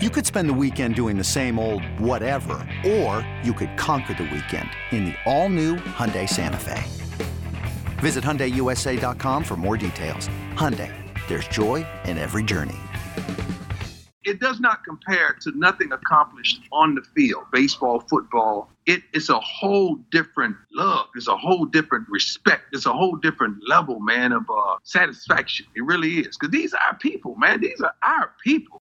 You could spend the weekend doing the same old whatever, or you could conquer the weekend in the all-new Hyundai Santa Fe. Visit HyundaiUSA.com for more details. Hyundai, there's joy in every journey. It does not compare to nothing accomplished on the field, baseball, football. It is a whole different love. It's a whole different respect. It's a whole different level, man, of uh, satisfaction. It really is. Because these are people, man. These are our people.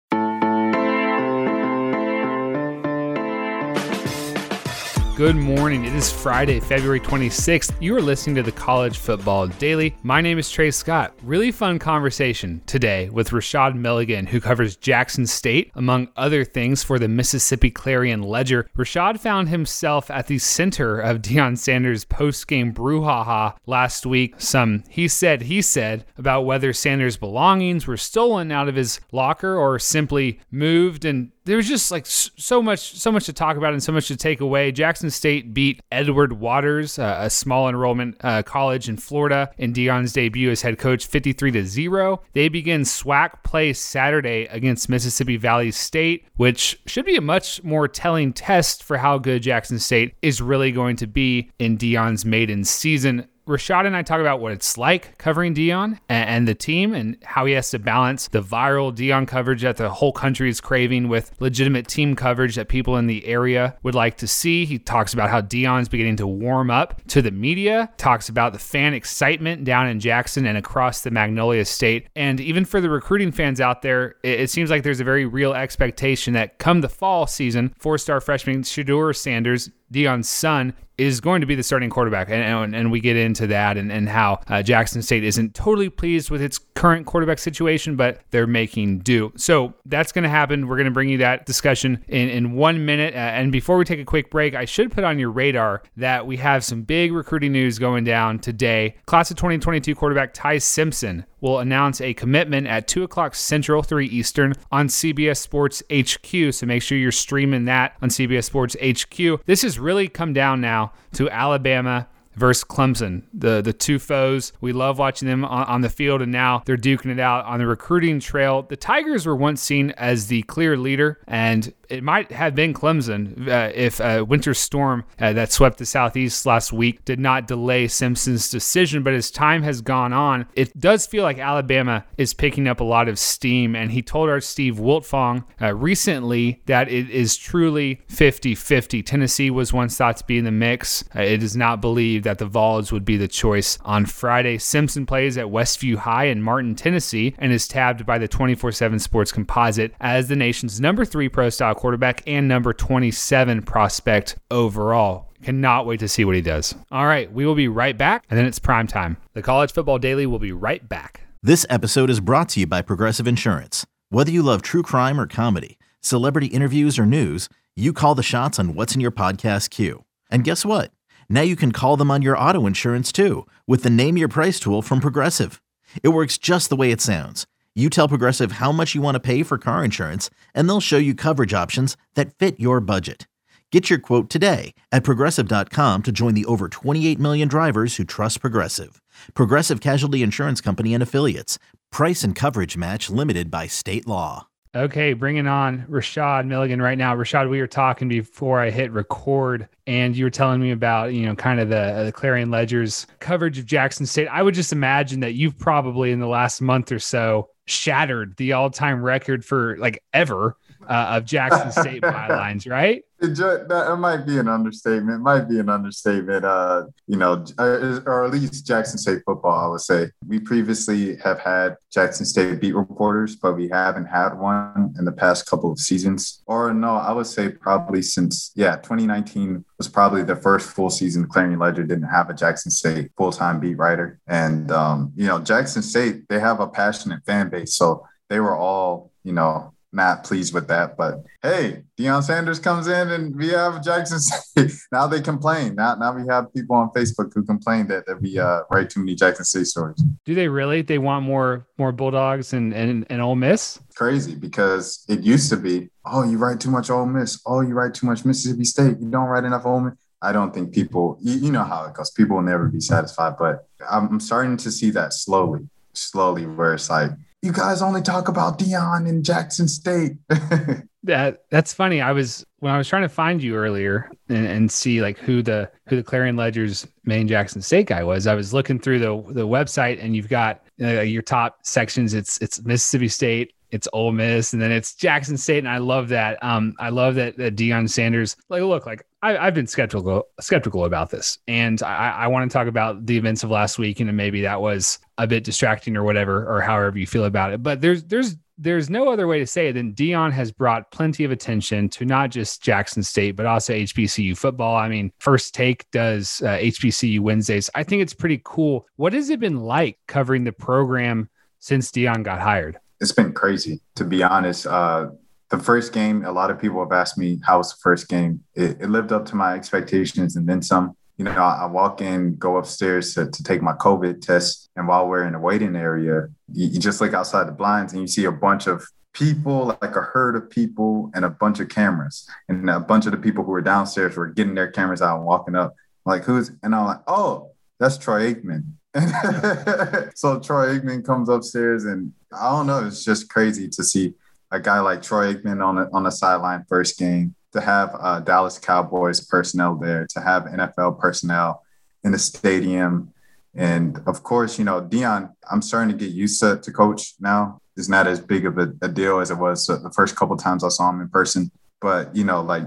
Good morning. It is Friday, February 26th. You are listening to the College Football Daily. My name is Trey Scott. Really fun conversation today with Rashad Milligan, who covers Jackson State, among other things, for the Mississippi Clarion Ledger. Rashad found himself at the center of Deion Sanders' post-game brouhaha last week. Some he said, he said about whether Sanders' belongings were stolen out of his locker or simply moved and there was just like so much so much to talk about and so much to take away. Jackson State beat Edward Waters, uh, a small enrollment uh, college in Florida, in Deion's debut as head coach, 53 to zero. They begin SWAC play Saturday against Mississippi Valley State, which should be a much more telling test for how good Jackson State is really going to be in Deion's maiden season. Rashad and I talk about what it's like covering Deion and, the team and how he has to balance the viral Deion coverage that the whole country is craving with legitimate team coverage that people in the area would like to see. He talks about how Deion's beginning to warm up to the media, talks about the fan excitement down in Jackson and across the Magnolia State. And even for the recruiting fans out there, it, it seems like there's a very real expectation that come the fall season, four star freshman Shedeur Sanders Deion's son is going to be the starting quarterback. And, and, and we get into that and, and how uh, Jackson State isn't totally pleased with its current quarterback situation, but they're making do. So that's going to happen. We're going to bring you that discussion in, in one minute. Uh, and before we take a quick break, I should put on your radar that we have some big recruiting news going down today. Class of 2022 quarterback Ty Simpson will announce a commitment at 2 o'clock Central, 3 Eastern on CBS Sports HQ. So make sure you're streaming that on CBS Sports HQ. This has really come down now to Alabama versus Clemson, the the two foes. We love watching them on, on, the field, and now they're duking it out on the recruiting trail. The Tigers were once seen as the clear leader, and it might have been Clemson uh, if a winter storm uh, that swept the southeast last week did not delay Simpson's decision. But as time has gone on, it does feel like Alabama is picking up a lot of steam. And he told our Steve Wiltfong uh, recently that it is truly 50 50. Tennessee was once thought to be in the mix. Uh, it is not believed that the Vols would be the choice on Friday. Simpson plays at Westview High in Martin, Tennessee, and is tabbed by the 24 7 Sports Composite as the nation's number three pro style quarterback and number 27 prospect overall. Cannot wait to see what he does. All right, we will be right back, and then it's prime time. The College Football Daily will be right back. This episode is brought to you by Progressive Insurance. Whether you love true crime or comedy, celebrity interviews or news, you call the shots on what's in your podcast queue. And guess what? Now you can call them on your auto insurance too with the Name Your Price tool from Progressive. It works just the way it sounds you tell Progressive how much you want to pay for car insurance, and they'll show you coverage options that fit your budget. Get your quote today at progressive.com to join the over 28 million drivers who trust Progressive. Progressive Casualty Insurance Company and Affiliates. Price and coverage match limited by state law. Okay, bringing on Rashad Milligan right now. Rashad, we were talking before I hit record, and you were telling me about you know kind of the, uh, the Clarion Ledger's coverage of Jackson State. I would just imagine that you've probably in the last month or so shattered the all-time record for like ever uh, of Jackson State bylines, right? That might be an understatement. Might be an understatement. Uh, you know, uh, or at least Jackson State football. I would say we previously have had Jackson State beat reporters, but we haven't had one in the past couple of seasons. Or no, I would say probably since yeah, 2019 was probably the first full season Clarion Ledger didn't have a Jackson State full time beat writer. And um, you know, Jackson State they have a passionate fan base, so they were all you know not pleased with that. But hey, Deion Sanders comes in and we have Jackson State. now they complain. Now, now we have people on Facebook who complain that, that we uh, write too many Jackson State stories. Do they really? They want more more Bulldogs and, and, and Ole Miss? Crazy because it used to be, oh, you write too much Ole Miss. Oh, you write too much Mississippi State. You don't write enough Ole Miss. I don't think people, you, you know how it goes. People will never be satisfied, but I'm starting to see that slowly, slowly, where it's like, you guys only talk about Deion and Jackson State. That that's funny. I was when I was trying to find you earlier and, and, see like who the who the Clarion Ledger's main Jackson State guy was. I was looking through the the website and you've got uh, your top sections. It's it's Mississippi State, it's Ole Miss, and then it's Jackson State, and I love that. Um, I love that, that Deion Sanders. Like, look, like I, have been skeptical skeptical about this, and I, I want to talk about the events of last week, and maybe that was a bit distracting or whatever, or however you feel about it. But there's there's there's no other way to say it than Deion has brought plenty of attention to not just Jackson State, but also HBCU football. I mean, First Take does uh, HBCU Wednesdays. I think it's pretty cool. What has it been like covering the program since Deion got hired? It's been crazy, to be honest. Uh, the first game, a lot of people have asked me how was the first game. It, it lived up to my expectations and then some you know, I, walk in, go upstairs to, to take my COVID test. And while we're in the waiting area, you, you just look outside the blinds and you see a bunch of people, like a herd of people and a bunch of cameras. And a bunch of the people who were downstairs were getting their cameras out and walking up. Like, who's, and I'm like, oh, that's Troy Aikman. so Troy Aikman comes upstairs and I don't know, it's just crazy to see a guy like Troy Aikman on the on the sideline first game to have uh, Dallas Cowboys personnel there, to have NFL personnel in the stadium. And of course, you know, Deion, I'm starting to get used to, to coach now. It's not as big of a, a deal as it was the first couple times I saw him in person. But, you know, like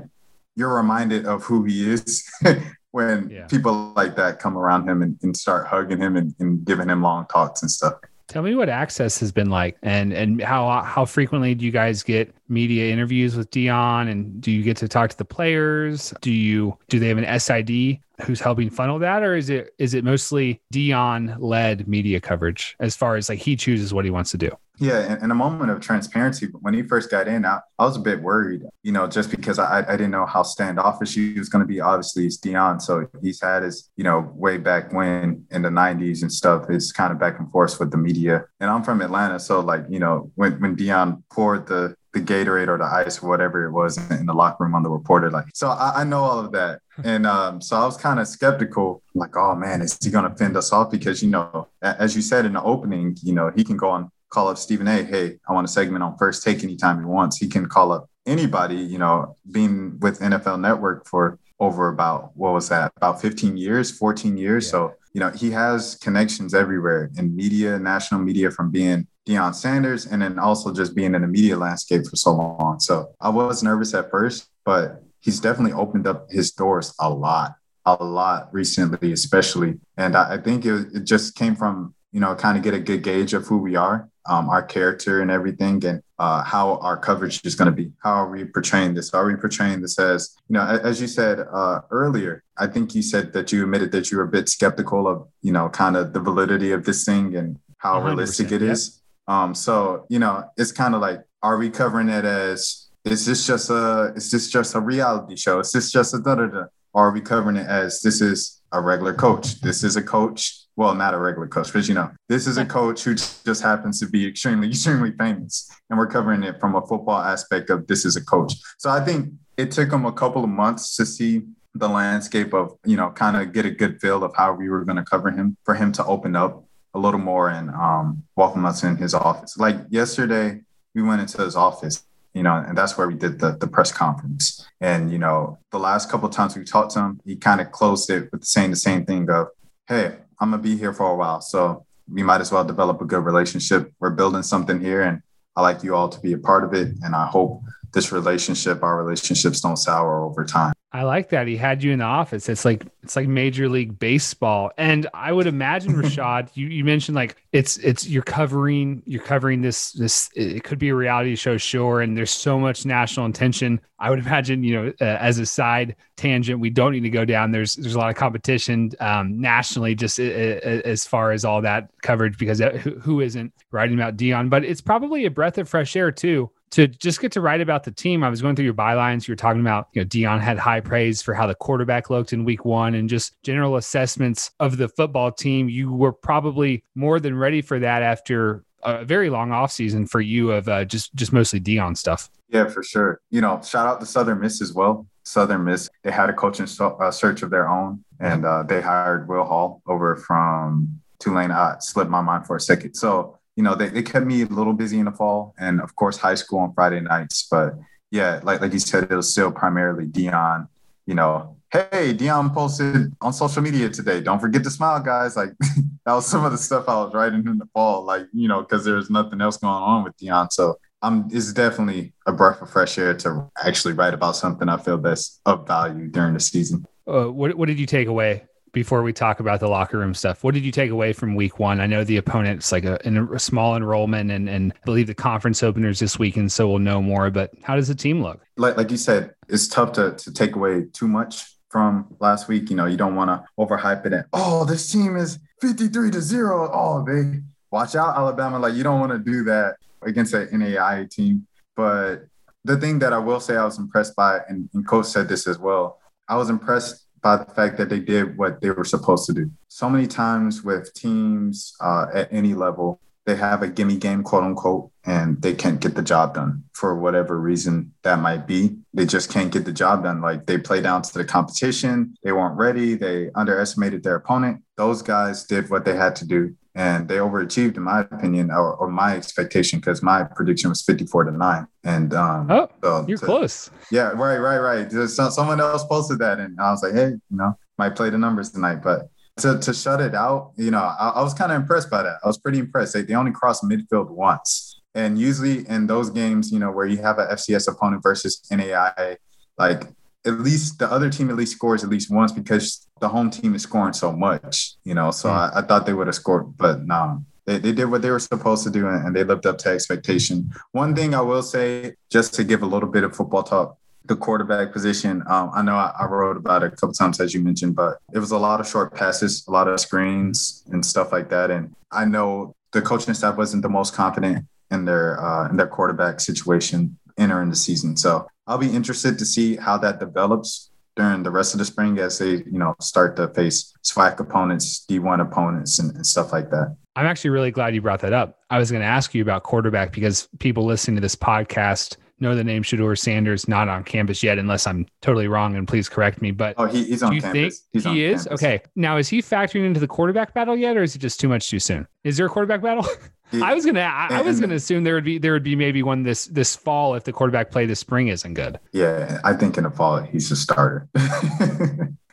you're reminded of who he is when yeah. people like that come around him and, and start hugging him and, and giving him long talks and stuff. Tell me what access has been like, and and how how frequently do you guys get media interviews with Deion, and do you get to talk to the players? Do you do they have an SID who's helping funnel that, or is it is it mostly Deion led media coverage as far as like he chooses what he wants to do? Yeah, in, in, a moment of transparency, when he first got in, I, I was a bit worried, you know, just because I, I didn't know how standoffish he was going to be. Obviously, it's Deion, so he's had his, you know, way back when in the '90s and stuff. It's kind of back and forth with the media, and I'm from Atlanta, so like, you know, when when Deion poured the the Gatorade or the ice or whatever it was in the locker room on the reporter. Like, so I, I know all of that. And um, so I was kind of skeptical, like, oh man, is he going to fend us off? Because, you know, as you said in the opening, you know, he can go on call up Stephen A. Hey, I want a segment on first take anytime he wants. He can call up anybody, you know, being with NFL Network for over about what was that, about 15 years, 14 years. Yeah. So, you know, he has connections everywhere in media, national media from being Deion Sanders and then also just being in the media landscape for so long. So I was nervous at first, but he's definitely opened up his doors a lot, a lot recently, especially. And I, think it, it just came from, you know, kind of get a good gauge of who we are um, our character and everything and uh, how our coverage is going to be. How are we portraying this? Are we portraying this as, you know, as you said uh, earlier, I think you said that you admitted that you were a bit skeptical of, you know, kind of the validity of this thing and how realistic it is. Yep. Um, so, you know, it's kind of like, are we covering it as, is this just a, is this just a reality show? Is this just a da da da? Or are we covering it as this is a regular coach? This is a coach well, not a regular coach, but you know, this is a coach who just happens to be extremely, extremely famous. And we're covering it from a football aspect of this is a coach. So I think it took him a couple of months to see the landscape of, you know, kind of get a good feel of how we were going to cover him for him to open up a little more and um, welcome us in his office. Like yesterday, we went into his office you know, and that's where we did the, the press conference. And, you know, the last couple of times we talked to him, he kind of closed it with saying the same thing of, hey, I'm gonna be here for a while, so we might as well develop a good relationship. We're building something here, and I like you all to be a part of it. And I hope this relationship, our relationships, don't sour over time. I like that. He had you in the office. It's like it's like Major League Baseball. And I would imagine Rashad, you, you mentioned like it's it's you're covering you're covering this this it could be a reality show, sure. And there's so much national attention. I would imagine, you know, uh, as a side tangent, we don't need to go down. There's there's a lot of competition um, nationally, just uh, uh as far as all that coverage, because uh, who, who isn't writing about Deion? But it's probably a breath of fresh air too to just get to write about the team, I was going through your bylines. You were talking about, you know, Deion had high praise for how the quarterback looked in week one and just general assessments of the football team. You were probably more than ready for that after a very long offseason for you of uh, just just mostly Deion stuff. Yeah, for sure. You know, shout out to Southern Miss as well. Southern Miss, they had a coaching uh, search of their own, and uh, they hired Will Hall over from Tulane. I slipped my mind for a second. So you know, they, they kept me a little busy in the fall and of course high school on Friday nights. But, yeah, like like you said, it was still primarily Deion, You know, hey, Deion posted on social media today. Don't forget to smile, guys. Like that was some of the stuff I was writing in the fall, like you know, because there's nothing else going on with Deion. So I'm it's definitely a breath of fresh air to actually write about something I feel that's of value during the season. Uh, what what did you take away before we talk about the locker room stuff? What did you take away from week one? I know the opponent's like a, a small enrollment, and and I believe the conference openers this weekend, so we'll know more. But how does the team look? Like like you said, it's tough to to take away too much from last week. You know, you don't want to overhype it. And oh, this team is fifty three to zero. Oh, they watch out, Alabama. Like you don't want to do that against an NAIA team. But the thing that I will say I was impressed by, and, and Coach said this as well, I was impressed by the fact that they did what they were supposed to do. So many times with teams uh, at any level, they have a gimme game, quote unquote, and they can't get the job done for whatever reason that might be. They just can't get the job done. Like they play down to the competition, they weren't ready, they underestimated their opponent. Those guys did what they had to do and they overachieved in my opinion or, or my expectation because my prediction was 54 to 9 and um oh so you're to, close. Yeah right right right. So, someone else posted that and i was like hey you know might play the numbers tonight. But to, to shut it out you know i, I was kind of impressed by that. I was pretty impressed. They, they only crossed midfield once. And usually in those games you know where you have a fcs opponent versus nai like at least the other team at least scores at least once because the home team is scoring so much, you know. So mm. I, I, thought they would have scored, but no, they, they did what they were supposed to do and, and they lived up to expectation. One thing I will say, just to give a little bit of football talk, the quarterback position. Um, I know I, I, wrote about it a couple times as you mentioned, but it was a lot of short passes, a lot of screens and stuff like that. And I know the coaching staff wasn't the most confident in their uh, in their quarterback situation entering the season. So I'll be interested to see how that develops during the rest of the spring as they, you know, start to face SWAC opponents, D1 opponents, and, and stuff like that. I'm actually really glad you brought that up. I was going to ask you about quarterback because people listening to this podcast know the name Shedeur Sanders not on campus yet, unless I'm totally wrong. And please correct me. But oh, he, he's on do you campus. Think he's he is campus. okay. Now, is he factoring into the quarterback battle yet, or is it just too much too soon? Is there a quarterback battle? I was gonna I, I was gonna assume there would be there would be maybe one this this fall if the quarterback play this spring isn't good. Yeah, I think in the fall he's a starter.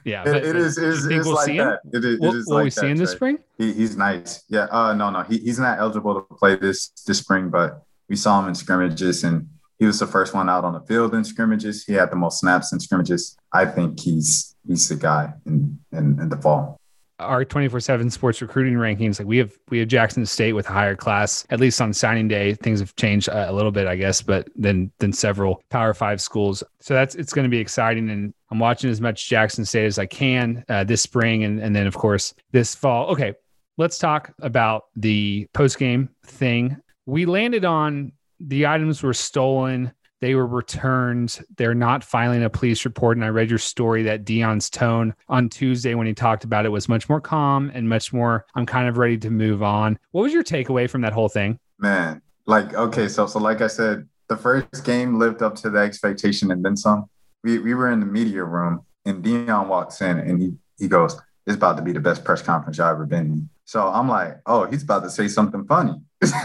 yeah, but, it, it is. It is we'll like that. It is. We'll, it is will like we see him this spring? He, he's nice. Yeah. Uh, no, no, he, he's not eligible to play this this spring, but we saw him in scrimmages and he was the first one out on the field in scrimmages. He had the most snaps in scrimmages. I think he's he's the guy in in, in the fall our 24/7 sports recruiting rankings like we have we have Jackson State with a higher class at least on signing day things have changed a little bit I guess but then than several Power 5 schools. So that's it's going to be exciting and I'm watching as much Jackson State as I can uh, this spring and and then of course this fall. Okay let's talk about the post game thing. We landed on the items were stolen they were returned. They're not filing a police report. And I read your story that Deion's tone on Tuesday when he talked about it was much more calm and much more, I'm kind of ready to move on. What was your takeaway from that whole thing? Man, like, okay, so so like I said, the first game lived up to the expectation and then some. We we were in the media room and Deion walks in and he he goes, It's about to be the best press conference I've ever been. So I'm like, oh, he's about to say something funny.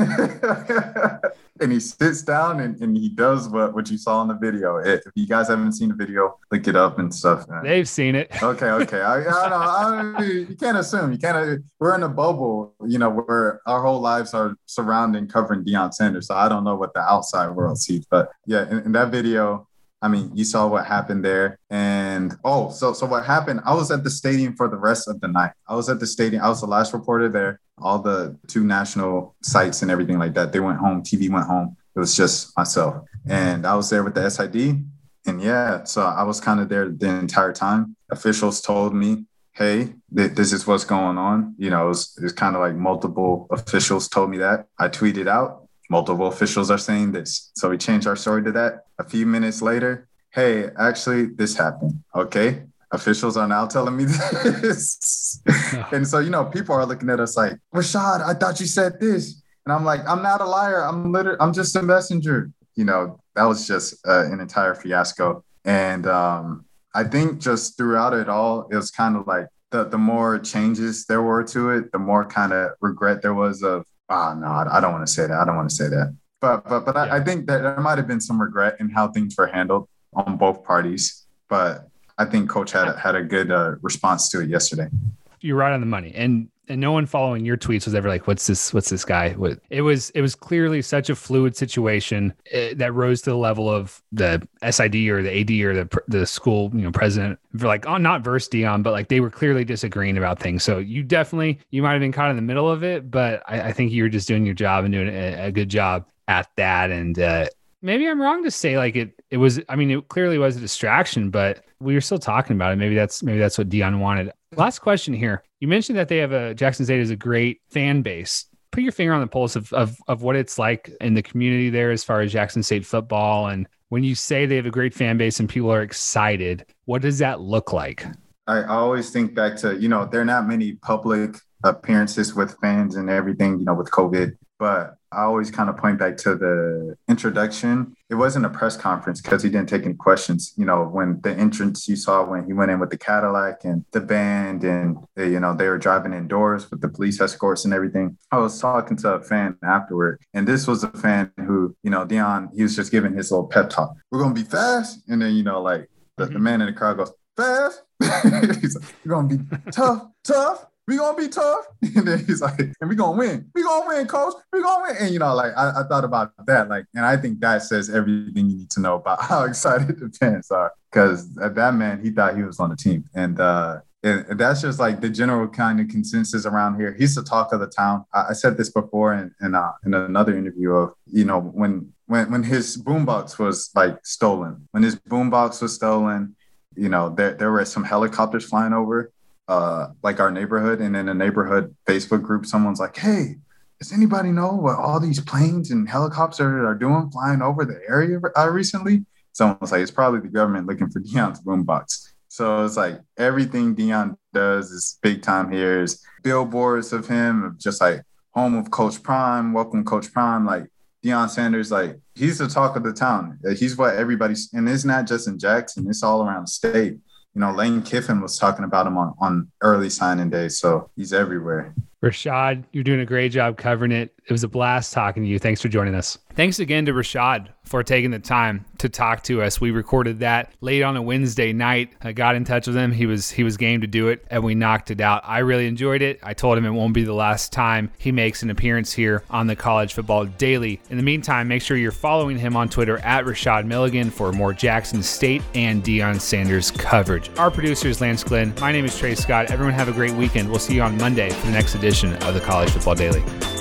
and he sits down and, and he does what, what you saw in the video. If you guys haven't seen the video, look it up and stuff. They've seen it. Okay, okay. I, I don't I, you can't assume. You can't. We're in a bubble, you know, where our whole lives are surrounding covering Deion Sanders. So I don't know what the outside world sees, but yeah, in, in that video, I mean, you saw what happened there. And oh, so so what happened? I was at the stadium for the rest of the night. I was at the stadium. I was the last reporter there. All the two national sites and everything like that. They went home. TV went home. It was just myself. And I was there with the SID. And yeah, so I was kind of there the entire time. Officials told me, hey, th- this is what's going on. You know, it was, it was kind of like multiple officials told me that. I tweeted out multiple officials are saying this. So we changed our story to that. A few minutes later, hey, actually, this happened. Okay. Officials are now telling me this. and so, you know, people are looking at us like, Rashad, I thought you said this. And I'm like, I'm not a liar. I'm literally, I'm just a messenger. You know, that was just uh, an entire fiasco. And um, I think just throughout it all, it was kind of like the, the more changes there were to it, the more kind of regret there was of oh no, I don't want to say that. I don't want to say that. But but but yeah. I, I think that there might have been some regret in how things were handled on both parties. But I think coach had a, had a good uh, response to it yesterday. You're right on the money, and and no one following your tweets was ever like, "What's this? What's this guy?" It was it was clearly such a fluid situation eh, that rose to the level of the SID or the AD or the the school you know president for like oh not verse Deion, but like they were clearly disagreeing about things. So you definitely you might have been caught in the middle of it, but I, I think you were just doing your job and doing a, a good job at that. And uh, maybe I'm wrong to say like it it was. I mean, it clearly was a distraction, but we were still talking about it. Maybe that's maybe that's what Deion wanted. Last question here. You mentioned that they have a Jackson State is a great fan base. Put your finger on the pulse of, of, of what it's like in the community there as far as Jackson State football. And when you say they have a great fan base and people are excited, what does that look like? I always think back to, you know, there are not many public appearances with fans and everything, you know, with COVID. But I always kind of point back to the introduction. It wasn't a press conference because he didn't take any questions. You know, when the entrance you saw when he went in with the Cadillac and the band, and they, you know they were driving indoors with the police escorts and everything. I was talking to a fan afterward, and this was a fan who, you know, Deion, he was just giving his little pep talk. We're gonna be fast, and then you know, like the, mm-hmm. the man in the crowd goes fast. He's like, "You're gonna be tough, tough." We gonna be tough. And then he's like, and we gonna win. We gonna win, coach. We gonna win. And you know, like I, I, thought about that, like, and I think that says everything you need to know about how excited the fans are. Because that man, he thought he was on the team, and uh, and that's just like the general kind of consensus around here. He's the talk of the town. I, I said this before in in, uh, in another interview of you know when when when his boombox was like stolen, when his boombox was stolen, you know there there were some helicopters flying over uh, like our neighborhood and in a neighborhood Facebook group, someone's like, "Hey, does anybody know what all these planes and helicopters are doing flying over the area uh, recently?" Someone's like, "It's probably the government looking for Deion's boombox." So it's like everything Deion does is big time here. Is billboards of him, just like home of Coach Prime, welcome Coach Prime, like Deion Sanders, like he's the talk of the town. He's what everybody's, and it's not just in Jackson; it's all around the state you know, Lane Kiffin was talking about him on, on early signing day. So he's everywhere. Rashad, you're doing a great job covering it. It was a blast talking to you. Thanks for joining us. Thanks again to Rashad for taking the time to talk to us. We recorded that late on a Wednesday night. I got in touch with him. He was he was game to do it, and we knocked it out. I really enjoyed it. I told him it won't be the last time he makes an appearance here on the College Football Daily. In the meantime, make sure you're following him on Twitter at Rashad Milligan for more Jackson State and Deion Sanders coverage. Our producer is Lance Glenn. My name is Trey Scott. Everyone have a great weekend. We'll see you on Monday for the next edition of the College Football Daily.